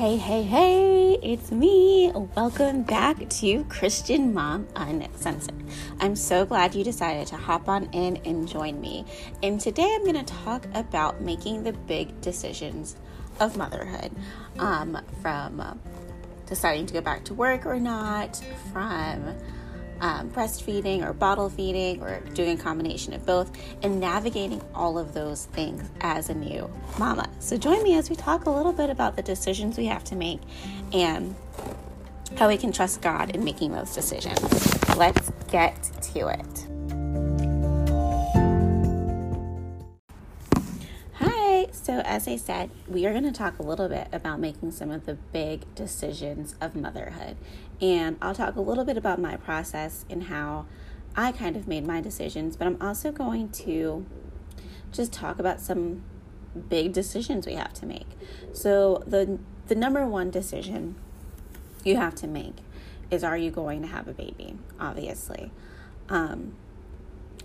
Hey, hey, hey, it's me. Welcome back to Christian Mom Uncensored. I'm so glad you decided to hop on in and join me. And today I'm going to talk about making the big decisions of motherhood um, from deciding to go back to work or not, from um, breastfeeding or bottle feeding or doing a combination of both and navigating all of those things as a new mama. So join me as we talk a little bit about the decisions we have to make and how we can trust God in making those decisions. Let's get to it. So, as I said, we are going to talk a little bit about making some of the big decisions of motherhood. And I'll talk a little bit about my process and how I kind of made my decisions, but I'm also going to just talk about some big decisions we have to make. So, the the number one decision you have to make is are you going to have a baby? Obviously. Um,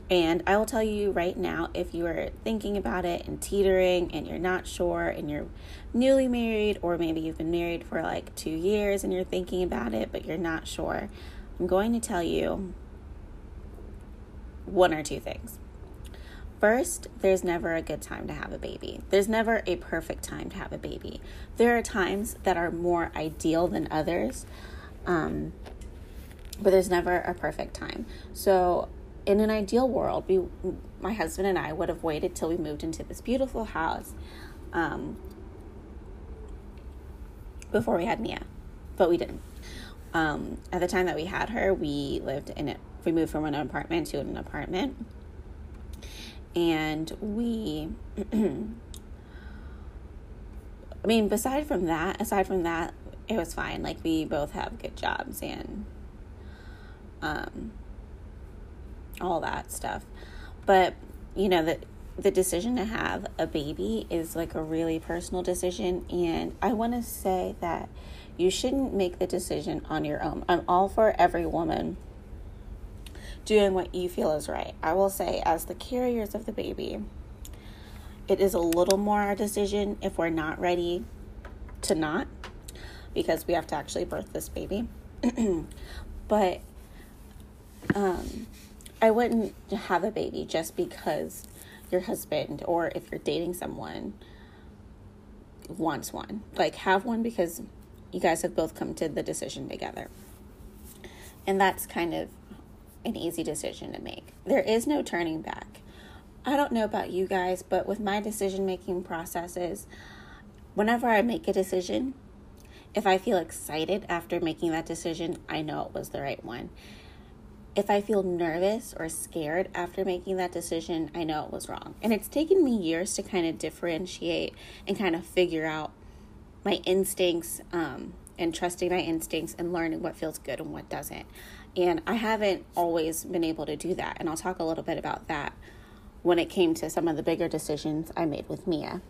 and I will tell you right now if you are thinking about it and teetering and you're not sure and you're newly married, or maybe you've been married for like two years and you're thinking about it but you're not sure, I'm going to tell you one or two things. First, there's never a good time to have a baby. There's never a perfect time to have a baby. There are times that are more ideal than others, um, but there's never a perfect time. So, in an ideal world, we, my husband and I would have waited till we moved into this beautiful house um, before we had Mia, but we didn't. Um, at the time that we had her, we lived in it. We moved from an apartment to an apartment, and we. I mean, aside from that, aside from that, it was fine. Like we both have good jobs and um all that stuff. But, you know, the the decision to have a baby is like a really personal decision and I want to say that you shouldn't make the decision on your own. I'm all for every woman doing what you feel is right. I will say as the carriers of the baby, it is a little more our decision if we're not ready to not because we have to actually birth this baby. but um I wouldn't have a baby just because your husband or if you're dating someone wants one. Like, have one because you guys have both come to the decision together. And that's kind of an easy decision to make. There is no turning back. I don't know about you guys, but with my decision making processes, whenever I make a decision, if I feel excited after making that decision, I know it was the right one if I feel nervous or scared after making that decision, I know it was wrong. And it's taken me years to kind of differentiate and kind of figure out my instincts um, and trusting my instincts and learning what feels good and what doesn't. And I haven't always been able to do that. And I'll talk a little bit about that when it came to some of the bigger decisions I made with Mia.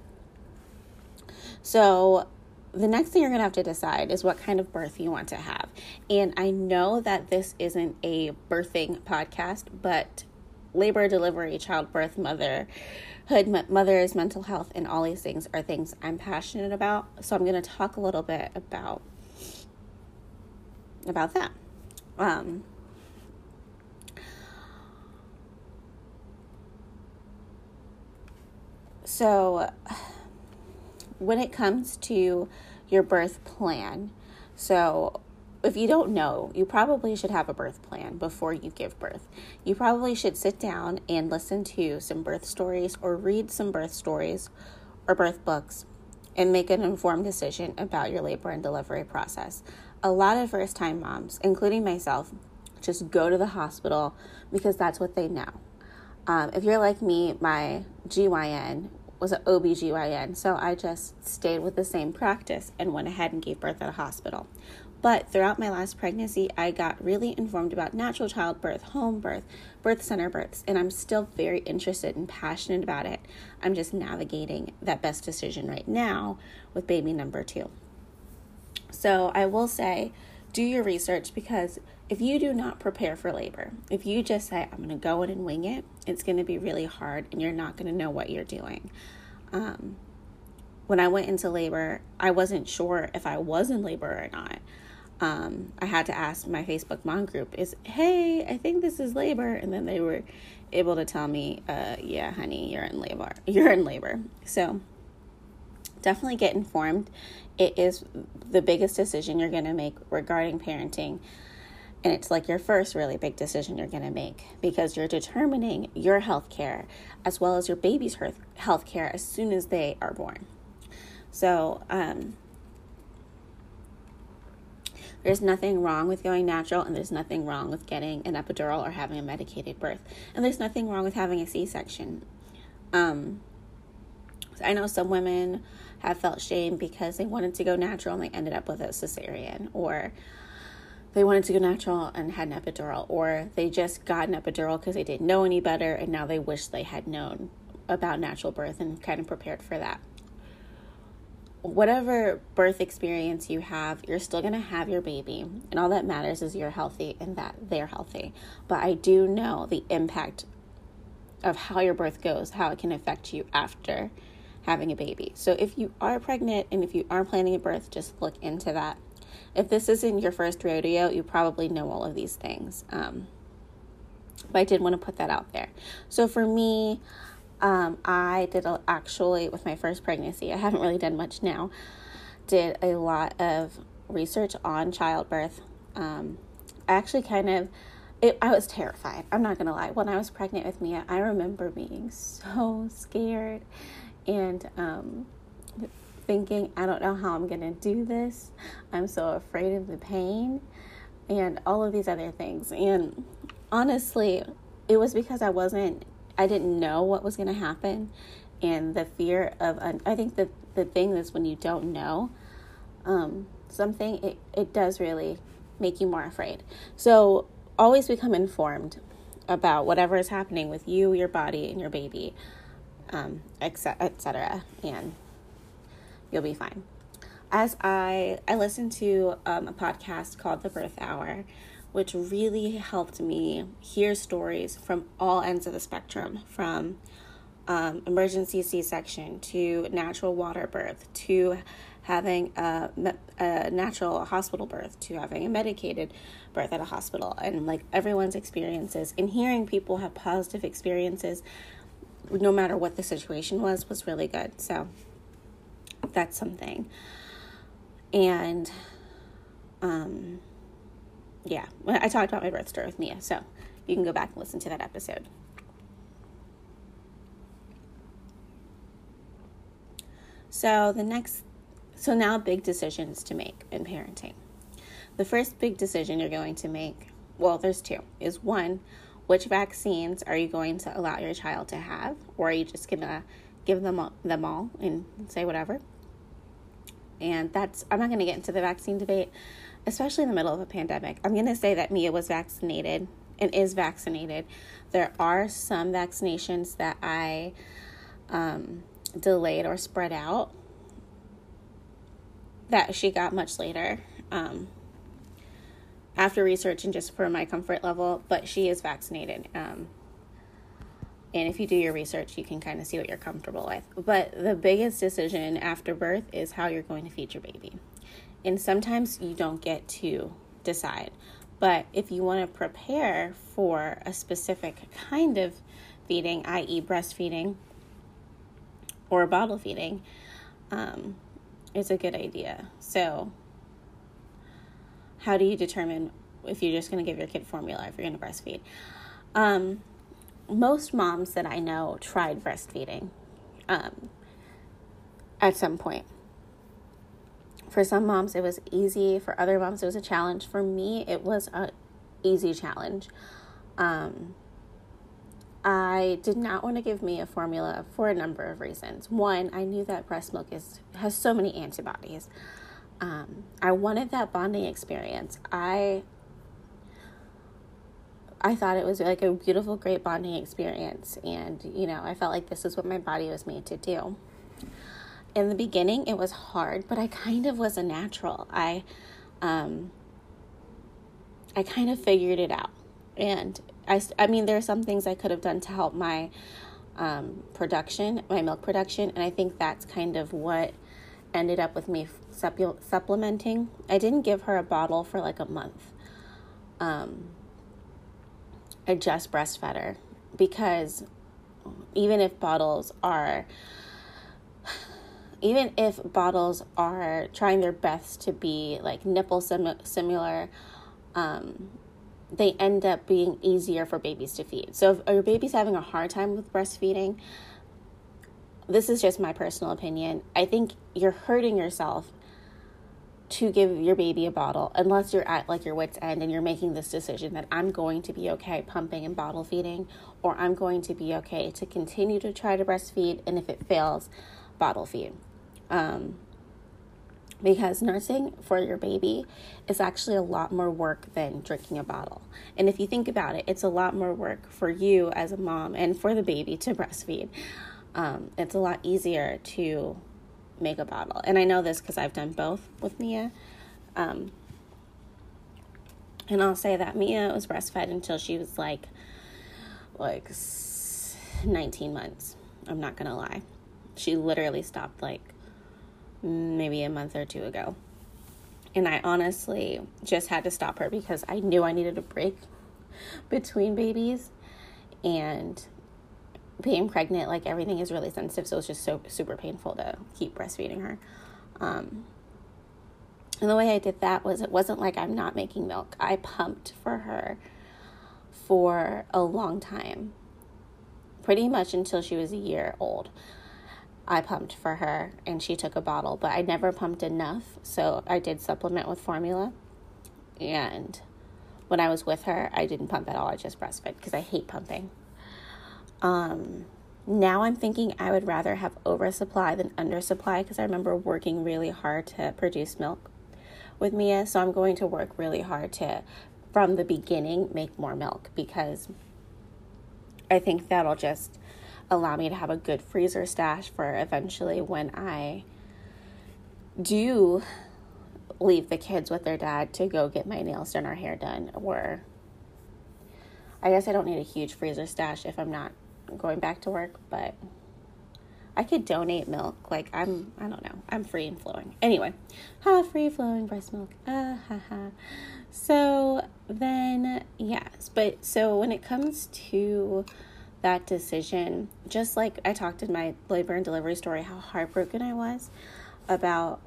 So, the next thing you're going to have to decide is what kind of birth you want to have. And I know that this isn't a birthing podcast, but labor, delivery, childbirth, motherhood, mothers, mental health, and all these things are things I'm passionate about. So I'm going to talk a little bit about about that. Um, so when it comes to your birth plan, so if you don't know, you probably should have a birth plan before you give birth. You probably should sit down and listen to some birth stories or read some birth stories or birth books and make an informed decision about your labor and delivery process. A lot of first time moms, including myself, just go to the hospital because that's what they know. Um, if you're like me, my GYN was an OBGYN, so I just stayed with the same practice and went ahead and gave birth at a hospital. But throughout my last pregnancy, I got really informed about natural childbirth, home birth, birth center births, and I'm still very interested and passionate about it. I'm just navigating that best decision right now with baby number two. So I will say, do your research because if you do not prepare for labor, if you just say, I'm going to go in and wing it, it's going to be really hard and you're not going to know what you're doing. Um, when I went into labor, I wasn't sure if I was in labor or not. Um, I had to ask my Facebook mom group, "Is hey, I think this is labor," and then they were able to tell me, uh, "Yeah, honey, you're in labor. You're in labor." So definitely get informed. It is the biggest decision you're going to make regarding parenting. And it's like your first really big decision you're going to make because you're determining your health care as well as your baby's health care as soon as they are born. So, um, there's nothing wrong with going natural, and there's nothing wrong with getting an epidural or having a medicated birth, and there's nothing wrong with having a C-section. Um, I know some women have felt shame because they wanted to go natural and they ended up with a cesarean, or they wanted to go natural and had an epidural, or they just got an epidural because they didn't know any better, and now they wish they had known about natural birth and kind of prepared for that whatever birth experience you have, you're still going to have your baby. And all that matters is you're healthy and that they're healthy. But I do know the impact of how your birth goes, how it can affect you after having a baby. So if you are pregnant and if you are planning a birth, just look into that. If this isn't your first rodeo, you probably know all of these things. Um, but I did want to put that out there. So for me, um, I did a, actually with my first pregnancy. I haven't really done much now. Did a lot of research on childbirth. Um, I actually kind of, it, I was terrified. I'm not gonna lie. When I was pregnant with Mia, I remember being so scared and um, thinking, I don't know how I'm gonna do this. I'm so afraid of the pain and all of these other things. And honestly, it was because I wasn't I didn't know what was going to happen, and the fear of I think that the thing is when you don't know um, something, it it does really make you more afraid. So always become informed about whatever is happening with you, your body, and your baby, um, etc. And you'll be fine. As I I listened to um, a podcast called The Birth Hour which really helped me hear stories from all ends of the spectrum from um, emergency C section to natural water birth to having a, a, natural hospital birth to having a medicated birth at a hospital and like everyone's experiences and hearing people have positive experiences no matter what the situation was was really good so that's something and um yeah, I talked about my birth story with Mia, so you can go back and listen to that episode. So the next, so now big decisions to make in parenting. The first big decision you're going to make, well, there's two, is one, which vaccines are you going to allow your child to have, or are you just gonna give them all, them all and say whatever? And that's I'm not to get into the vaccine debate especially in the middle of a pandemic. I'm to say that Mia was vaccinated and is vaccinated. There are some vaccinations that I um, delayed or spread out that she got much later um, after research and just for my comfort level, but she is vaccinated. Um, and if you do your research, you can kind of see what you're comfortable with. But the biggest decision after birth is how you're going to feed your baby. And sometimes you don't get to decide. But if you want to prepare for a specific kind of feeding, i.e., breastfeeding or bottle feeding, um, it's a good idea. So, how do you determine if you're just going to give your kid formula if you're going to breastfeed? Um, most moms that I know tried breastfeeding um, at some point. For some moms it was easy. For other moms it was a challenge. For me it was a easy challenge. Um, i did not want to give Mia formula for a number of reasons. One i knew that breast milk is has so many antibodies um, i wanted that bonding experience i i thought it was like a beautiful great bonding experience and you know i felt like this is what my body was made to do in the beginning it was hard, but I kind of was a natural. I um I kind of figured it out. And I I mean there are some things I could have done to help my um, production, my milk production, and I think that's kind of what ended up with me supple- supplementing. I didn't give her a bottle for like a month. Um, I just breastfed her because even if bottles are even if bottles are trying their best to be like nipple sim- similar um, they end up being easier for babies to feed so if your baby's having a hard time with breastfeeding this is just my personal opinion i think you're hurting yourself to give your baby a bottle unless you're at like your wits end and you're making this decision that I'm going to be okay pumping and bottle feeding or I'm going to be okay to continue to try to breastfeed and if it fails bottle feed um, because nursing for your baby is actually a lot more work than drinking a bottle. And if you think about it, it's a lot more work for you as a mom and for the baby to breastfeed. Um, it's a lot easier to make a bottle. And I know this because I've done both with Mia. Um, and I'll say that Mia was breastfed until she was like, like 19 months. I'm not gonna lie. She literally stopped like maybe a month or two ago. And I honestly just had to stop her because I knew I needed a break between babies. And being pregnant, like everything is really sensitive, so it's just so super painful to keep breastfeeding her. Um, and the way I did that was it wasn't like I'm not making milk. I pumped for her for a long time, pretty much until she was a year old. I pumped for her and she took a bottle, but I never pumped enough, so I did supplement with formula. And when I was with her, I didn't pump at all. I just breastfed because I hate pumping. Um, now I'm thinking I would rather have oversupply than undersupply because I remember working really hard to produce milk with Mia. So I'm going to work really hard to, from the beginning, make more milk because I think that'll just allow me to have a good freezer stash for eventually when I do leave the kids with their dad to go get my nails done or hair done or I guess I don't need a huge freezer stash if I'm not going back to work, but I could donate milk. Like I'm, I don't know. I'm free and flowing. Anyway, ha, free flowing breast milk. Ah, ha, ha. So then, yes. But so when it comes to that decision, just like I talked in my labor and delivery story, how heartbroken I was about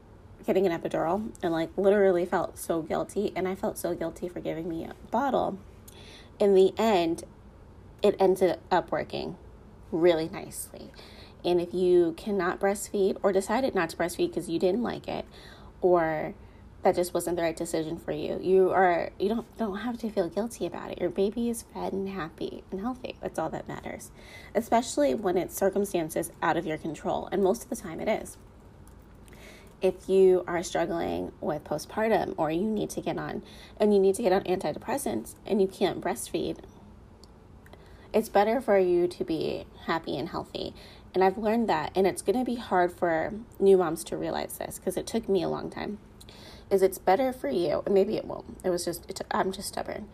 getting an epidural and like literally felt so guilty. And I felt so guilty for giving me a bottle. In the end, it ended up working really nicely. And if you cannot breastfeed or decided not to breastfeed because you didn't like it or that just wasn't the right decision for you, you are you don't don't have to feel guilty about it. Your baby is fed and happy and healthy. That's all that matters. Especially when it's circumstances out of your control, and most of the time it is. If you are struggling with postpartum or you need to get on and you need to get on antidepressants and you can't breastfeed, it's better for you to be happy and healthy. And I've learned that, and it's going to be hard for new moms to realize this because it took me a long time. Is it's better for you, maybe it won't. It was just, it, I'm just stubborn.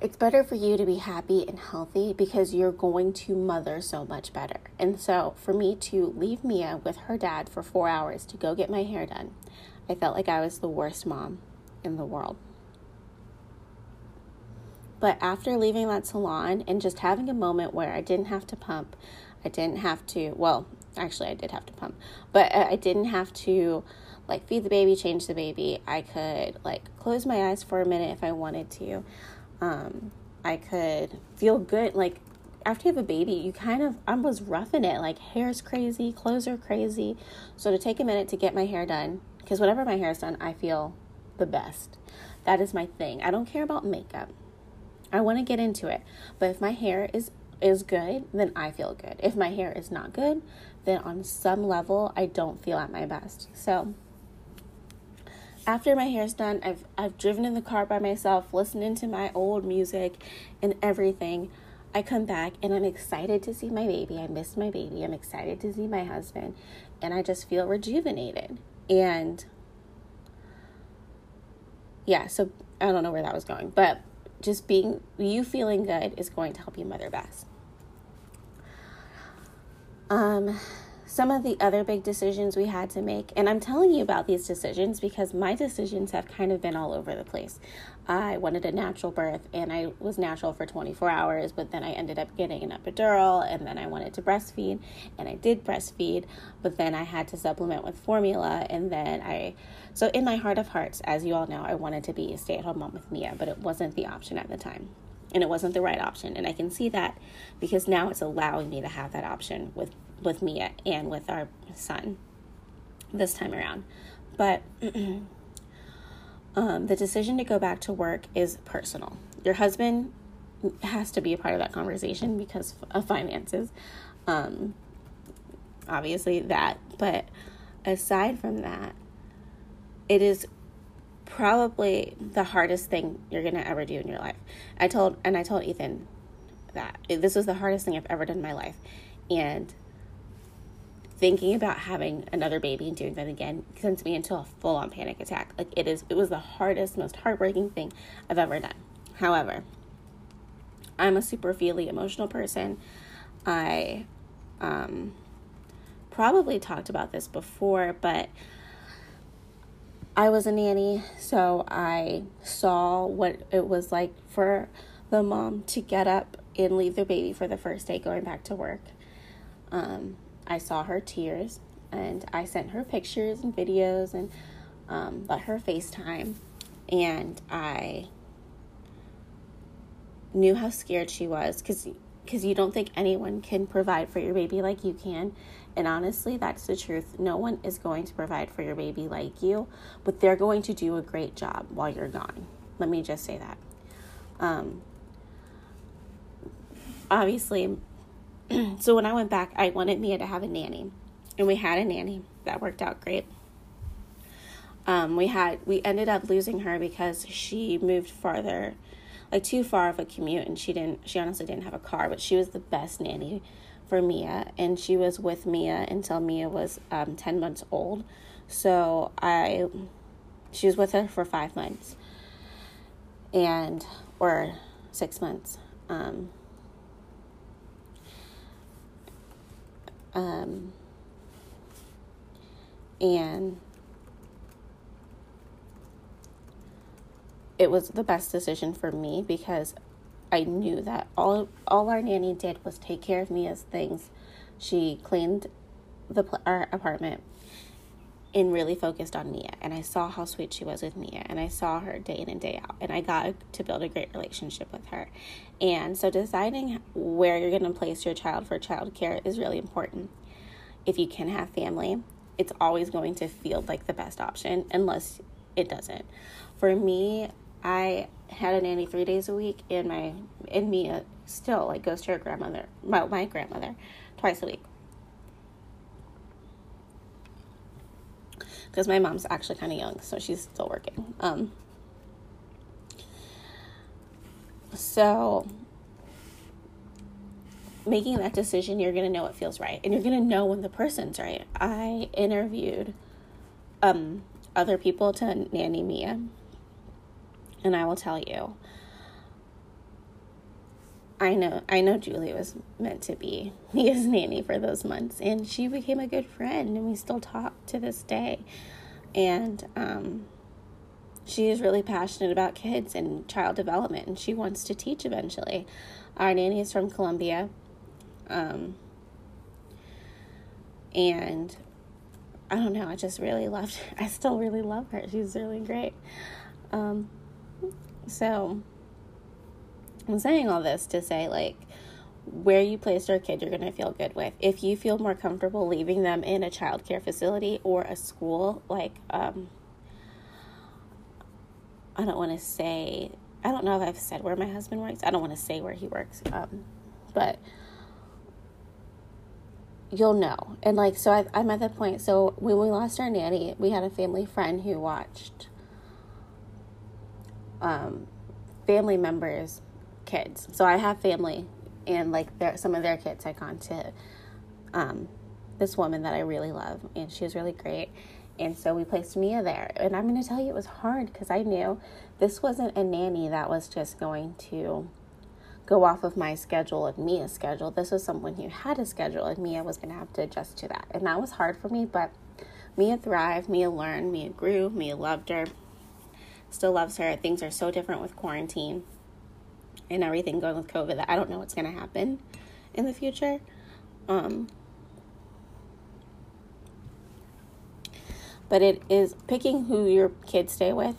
It's better for you to be happy and healthy because you're going to mother so much better. And so, for me to leave Mia with her dad for four hours to go get my hair done, I felt like I was the worst mom in the world. But after leaving that salon and just having a moment where I didn't have to pump, I didn't have to, well, actually, I did have to pump, but I didn't have to like feed the baby, change the baby. I could like close my eyes for a minute if I wanted to. Um, I could feel good. Like after you have a baby, you kind of, I was roughing it. Like hair's crazy, clothes are crazy. So to take a minute to get my hair done, because whenever my hair is done, I feel the best. That is my thing. I don't care about makeup. I want to get into it. But if my hair is is good, then I feel good. If my hair is not good, then on some level I don't feel at my best. So after my hair's done, I've I've driven in the car by myself, listening to my old music and everything. I come back and I'm excited to see my baby. I miss my baby. I'm excited to see my husband, and I just feel rejuvenated. And yeah, so I don't know where that was going, but just being you feeling good is going to help you mother best. Um, some of the other big decisions we had to make, and I'm telling you about these decisions because my decisions have kind of been all over the place. I wanted a natural birth and I was natural for 24 hours, but then I ended up getting an epidural and then I wanted to breastfeed and I did breastfeed, but then I had to supplement with formula and then I so in my heart of hearts, as you all know, I wanted to be a stay-at-home mom with Mia, but it wasn't the option at the time. And it wasn't the right option, and I can see that because now it's allowing me to have that option with with Mia and with our son this time around. But um, the decision to go back to work is personal. Your husband has to be a part of that conversation because of finances. Um, obviously, that. But aside from that, it is probably the hardest thing you're going to ever do in your life. I told, and I told Ethan that this was the hardest thing I've ever done in my life. And thinking about having another baby and doing that again sends me into a full on panic attack. Like it is, it was the hardest, most heartbreaking thing I've ever done. However, I'm a super feely, emotional person. I um, probably talked about this before, but I was a nanny, so I saw what it was like for the mom to get up and leave their baby for the first day going back to work. Um, I saw her tears and I sent her pictures and videos and um, let her FaceTime. And I knew how scared she was because because you don't think anyone can provide for your baby like you can. And honestly, that's the truth. No one is going to provide for your baby like you, but they're going to do a great job while you're gone. Let me just say that. Um, obviously, so when I went back, I wanted Mia to have a nanny, and we had a nanny that worked out great. Um, we had we ended up losing her because she moved farther, like too far of a commute, and she didn't. She honestly didn't have a car, but she was the best nanny for Mia, and she was with Mia until Mia was um, ten months old. So I, she was with her for five months, and or six months. Um, Um, and it was the best decision for me because I knew that all all our nanny did was take care of Mia's things. She cleaned the our apartment and really focused on Mia. And I saw how sweet she was with Mia, and I saw her day in and day out, and I got to build a great relationship with her. And so, deciding where you're going to place your child for childcare is really important. If you can have family, it's always going to feel like the best option, unless it doesn't. For me, I had a nanny three days a week, and my and Mia still like goes to her grandmother, my, my grandmother, twice a week. Because my mom's actually kind of young, so she's still working. Um, so making that decision, you're going to know what feels right, and you're going to know when the person's right. I interviewed um, other people to nanny Mia, and I will tell you. I know I know Julie was meant to be Mia's nanny for those months and she became a good friend and we still talk to this day. And um, she is really passionate about kids and child development and she wants to teach eventually. Our nanny is from Colombia. Um, and I don't know, I just really loved her. I still really love her. She's really great. Um, so I'm saying all this to say, like, where you place your kid, you're going to feel good with. If you feel more comfortable leaving them in a child care facility or a school, like, um, I don't want to say, I don't know if I've said where my husband works. I don't want to say where he works, um, but you'll know. And like, so I, I'm at the point. So when we lost our nanny, we had a family friend who watched um, family members kids. So I have family, and like their, some of their kids had gone to um, this woman that I really love, and she was really great. And so we placed Mia there. And I'm going to tell you, it was hard because I knew this wasn't a nanny that was just going to go off of my schedule and Mia's schedule. This was someone who had a schedule, and Mia was going to have to adjust to that. And that was hard for me, but Mia thrived, Mia learned, Mia grew, Mia loved her, still loves her. Things are so different with quarantine and everything going with COVID that I don't know what's going to happen in the future. Um, but it is picking who your kids stay with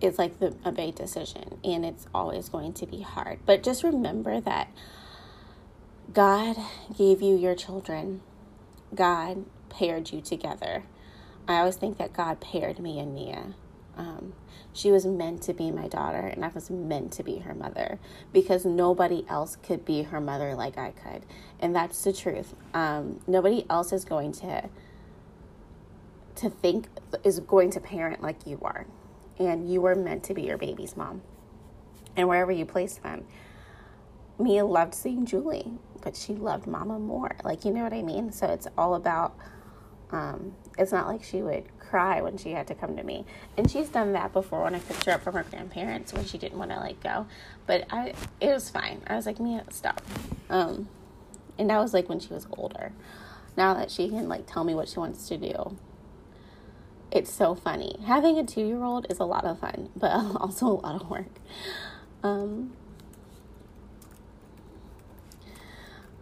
is like the, a big decision and it's always going to be hard. But just remember that God gave you your children, God paired you together. I always think that God paired me and Mia. Um, she was meant to be my daughter, and I was meant to be her mother because nobody else could be her mother like I could. And that's the truth. Um, nobody else is going to to think is going to parent like you are and you were meant to be your baby's mom. And wherever you place them, Mia loved seeing Julie, but she loved Mama more. Like, you know what I mean? So it's all about, um, it's not like she would cry when she had to come to me. And she's done that before when I picked her up from her grandparents when she didn't want to, like, go. But I, it was fine. I was like, Mia, stop. Um, and that was like when she was older. Now that she can, like, tell me what she wants to do, it's so funny. Having a two year old is a lot of fun, but also a lot of work. Um,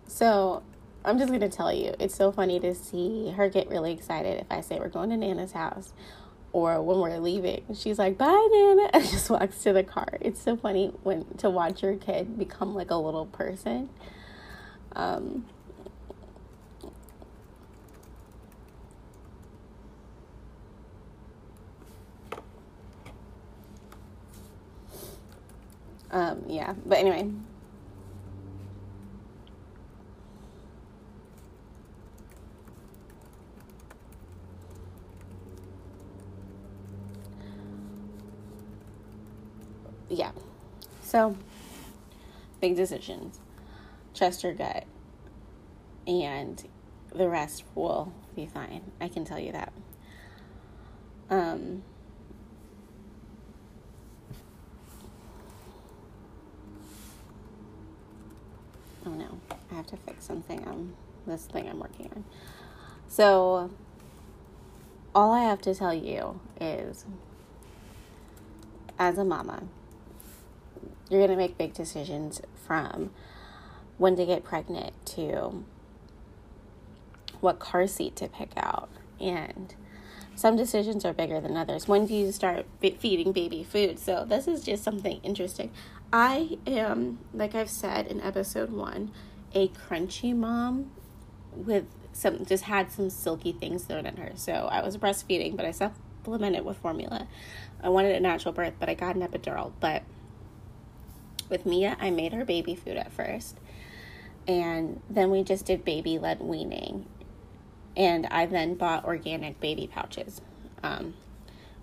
so I'm just to tell you, it's so funny to see her get really excited if I say we're going to Nana's house or when we're leaving. She's like, bye, Nana, and just walks to the car. It's so funny when to watch your kid become like a little person. Um, Um, yeah, but anyway. Yeah. So, big decisions. Trust your gut. And the rest will be fine. I can tell you that. Um, oh no, I have to fix something on this thing I'm working on. So, all I have to tell you is as a mama, you're going to make big decisions from when to get pregnant to what car seat to pick out. And some decisions are bigger than others. When do you start feeding baby food? So, this is just something interesting. I am, like I've said in episode one, a crunchy mom with some, just had some silky things thrown at her. So I was breastfeeding, but I supplemented with formula. I wanted a natural birth, but I got an epidural. But with Mia, I made her baby food at first. And then we just did baby led weaning. And I then bought organic baby pouches um,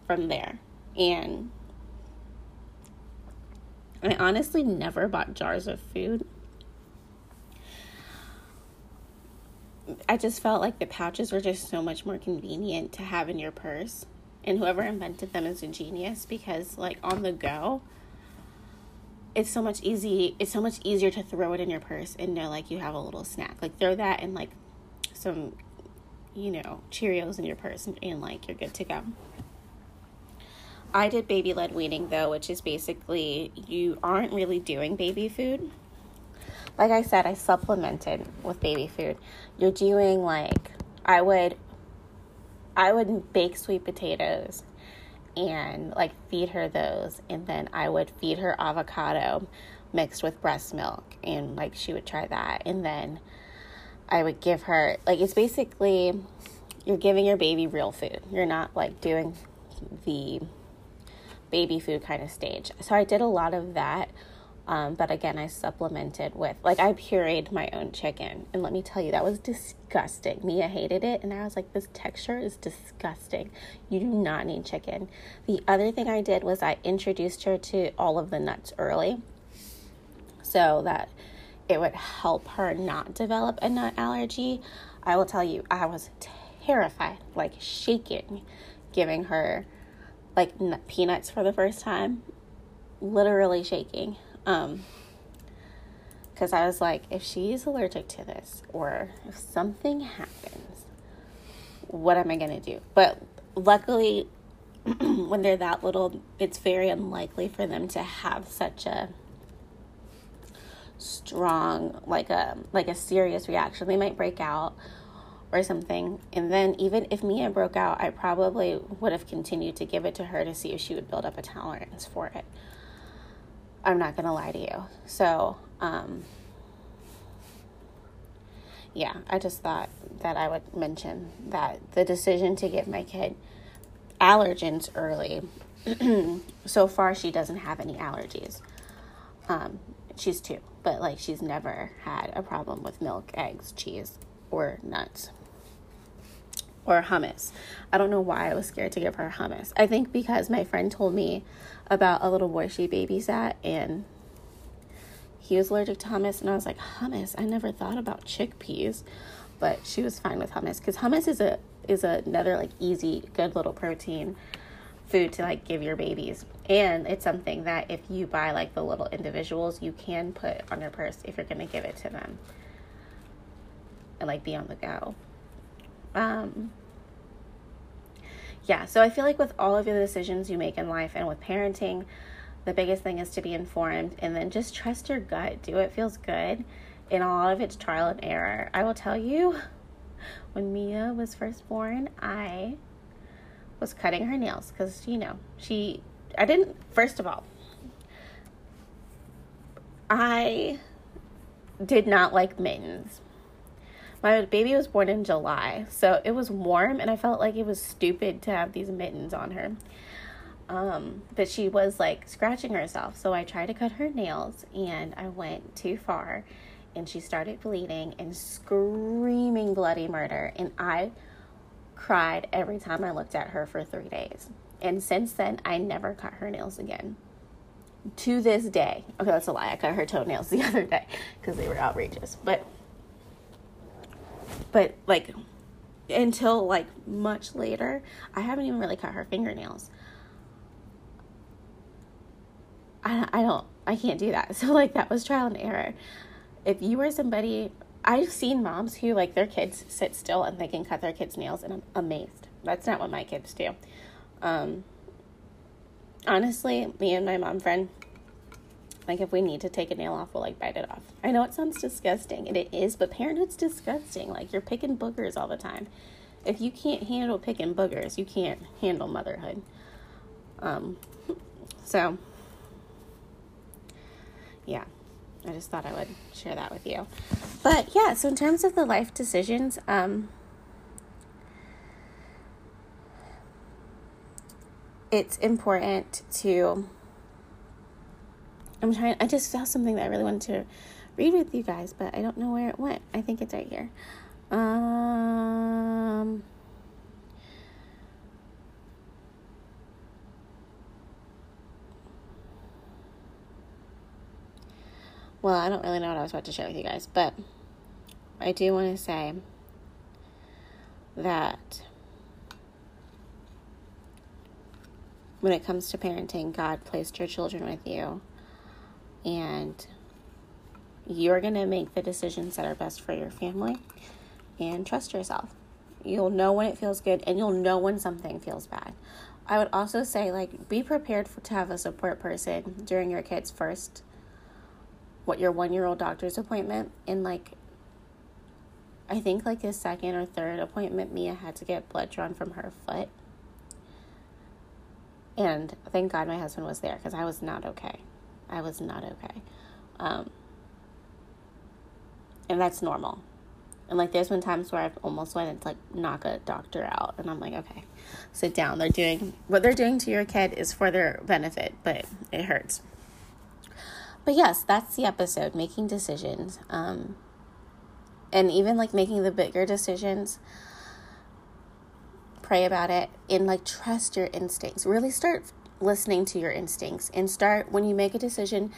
from there. And I honestly never bought jars of food. I just felt like the pouches were just so much more convenient to have in your purse. And whoever invented them is a genius because like on the go, it's so much easy it's so much easier to throw it in your purse and know like you have a little snack. Like throw that and like some you know, Cheerios in your purse and, and like you're good to go. I did baby led weaning though, which is basically you aren't really doing baby food. Like I said, I supplemented with baby food. You're doing like I would I would bake sweet potatoes and like feed her those and then I would feed her avocado mixed with breast milk and like she would try that and then I would give her like it's basically you're giving your baby real food. You're not like doing the baby food kind of stage. So I did a lot of that. Um, but again, I supplemented with, like, I pureed my own chicken. And let me tell you, that was disgusting. Mia hated it. And I was like, this texture is disgusting. You do not need chicken. The other thing I did was I introduced her to all of the nuts early so that it would help her not develop a nut allergy. I will tell you, I was terrified, like shaking, giving her like peanuts for the first time literally shaking. Um, because I was like, if she's allergic to this or if something happens, what am I going to do? But luckily, when they're that little, it's very unlikely for them to have such a strong like a like a serious reaction. They might break out or something. And then even if mia broke out i probably would have continued to give it to her to see if she would build up a tolerance for it i'm not gonna lie to you. So um yeah i just thought that i would mention that the decision to give my kid allergens early so far she doesn't have any allergies. Um she's two but like she's never had a problem with milk, eggs, cheese, or nuts or hummus. I don't know why I was scared to give her hummus. I think because my friend told me about a little boy she babysat and he was allergic to hummus and I was like, "Hummus? I never thought about chickpeas." But she was fine with hummus cuz hummus is a is another like easy good little protein food to like give your babies. And it's something that if you buy like the little individuals, you can put on your purse if you're going to give it to them and like be on the go. Um, yeah, so I feel like with all of the decisions you make in life and with parenting, the biggest thing is to be informed and then just trust your gut. Do what feels good. And a lot of it's trial and error. I will tell you, when Mia was first born, I was cutting her nails because, you know, she, I didn't, first of all, I did not like mittens. My baby was born in July, so it was warm, and I felt like it was stupid to have these mittens on her. Um, but she was like scratching herself, so I tried to cut her nails, and I went too far, and she started bleeding and screaming bloody murder, and I cried every time I looked at her for three days. And since then, I never cut her nails again. To this day, okay, that's a lie. I cut her toenails the other day because they were outrageous. But, but like, until like much later, I haven't even really cut her fingernails. I, I don't, I can't do that. So, like, that was trial and error. If you were somebody I've seen moms who like their kids sit still and they can cut their kids' nails, and I'm amazed. That's not what my kids do. Um, honestly, me and my mom friend, like if we need to take a nail off, we'll like bite it off. I know it sounds disgusting, and it is, but parenthood's disgusting. Like you're picking boogers all the time. If you can't handle picking boogers, you can't handle motherhood. Um, so yeah. I just thought I would share that with you. But yeah, so in terms of the life decisions, um, it's important to. I'm trying, I just saw something that I really wanted to read with you guys, but I don't know where it went. I think it's right here. Um, well, I don't really know what I was about to share with you guys, but I do want to say that when it comes to parenting, God placed your children with you, and you're going to make the decisions that are best for your family and trust yourself. You'll know when it feels good, and you'll know when something feels bad. I would also say, like, be prepared for, to have a support person during your kid's first what your one year old doctor's appointment and like I think like his second or third appointment Mia had to get blood drawn from her foot. And thank God my husband was there because I was not okay. I was not okay. Um, and that's normal. And like there's been times where I've almost wanted to like knock a doctor out and I'm like, okay, sit down. They're doing what they're doing to your kid is for their benefit, but it hurts but yes, that's the episode making decisions. Um, and even like making the bigger decisions, pray about it and like trust your instincts. Really start listening to your instincts and start when you make a decision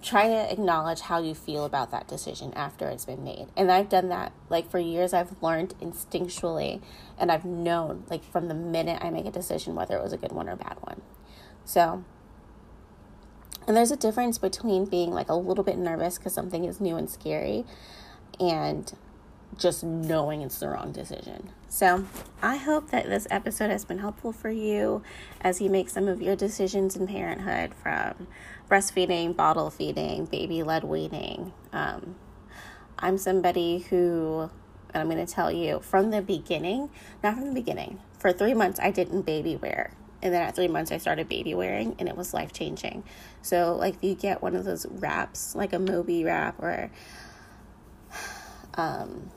try to acknowledge how you feel about that decision after it's been made. And I've done that like for years I've learned instinctually and I've known like from the minute I make a decision whether it was a good one or a bad one. So And there's a difference between being like a little bit nervous because something is new and scary and just knowing it's the wrong decision. So, I hope that this episode has been helpful for you as you make some of your decisions in parenthood from breastfeeding, bottle feeding, baby led weaning. Um, I'm somebody who, and I'm going to tell you from the beginning, not from the beginning, for three months I didn't baby wear. And then at three months, I started baby wearing, and it was life changing. So, like, if you get one of those wraps, like a Moby wrap, or um,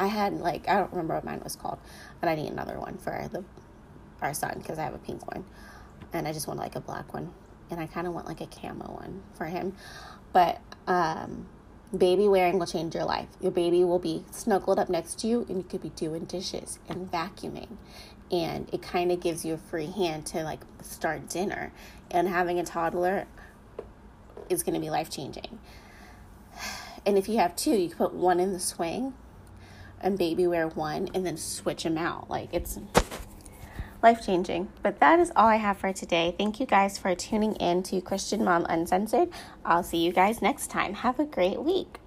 I had like I don't remember what mine was called, but I need another one for the our son because I have a pink one, and I just want like a black one, and I kind of want like a camo one for him, but um, baby wearing will change your life. Your baby will be snuggled up next to you, and you could be doing dishes and vacuuming. And it kind of gives you a free hand to like start dinner. And having a toddler is going to be life changing and if you have two you can put one in the swing and baby wear one and then switch them out. Like it's life changing but that is all i have for today. Thank you guys for tuning in to christian mom uncensored. I'll see you guys next time. Have a great week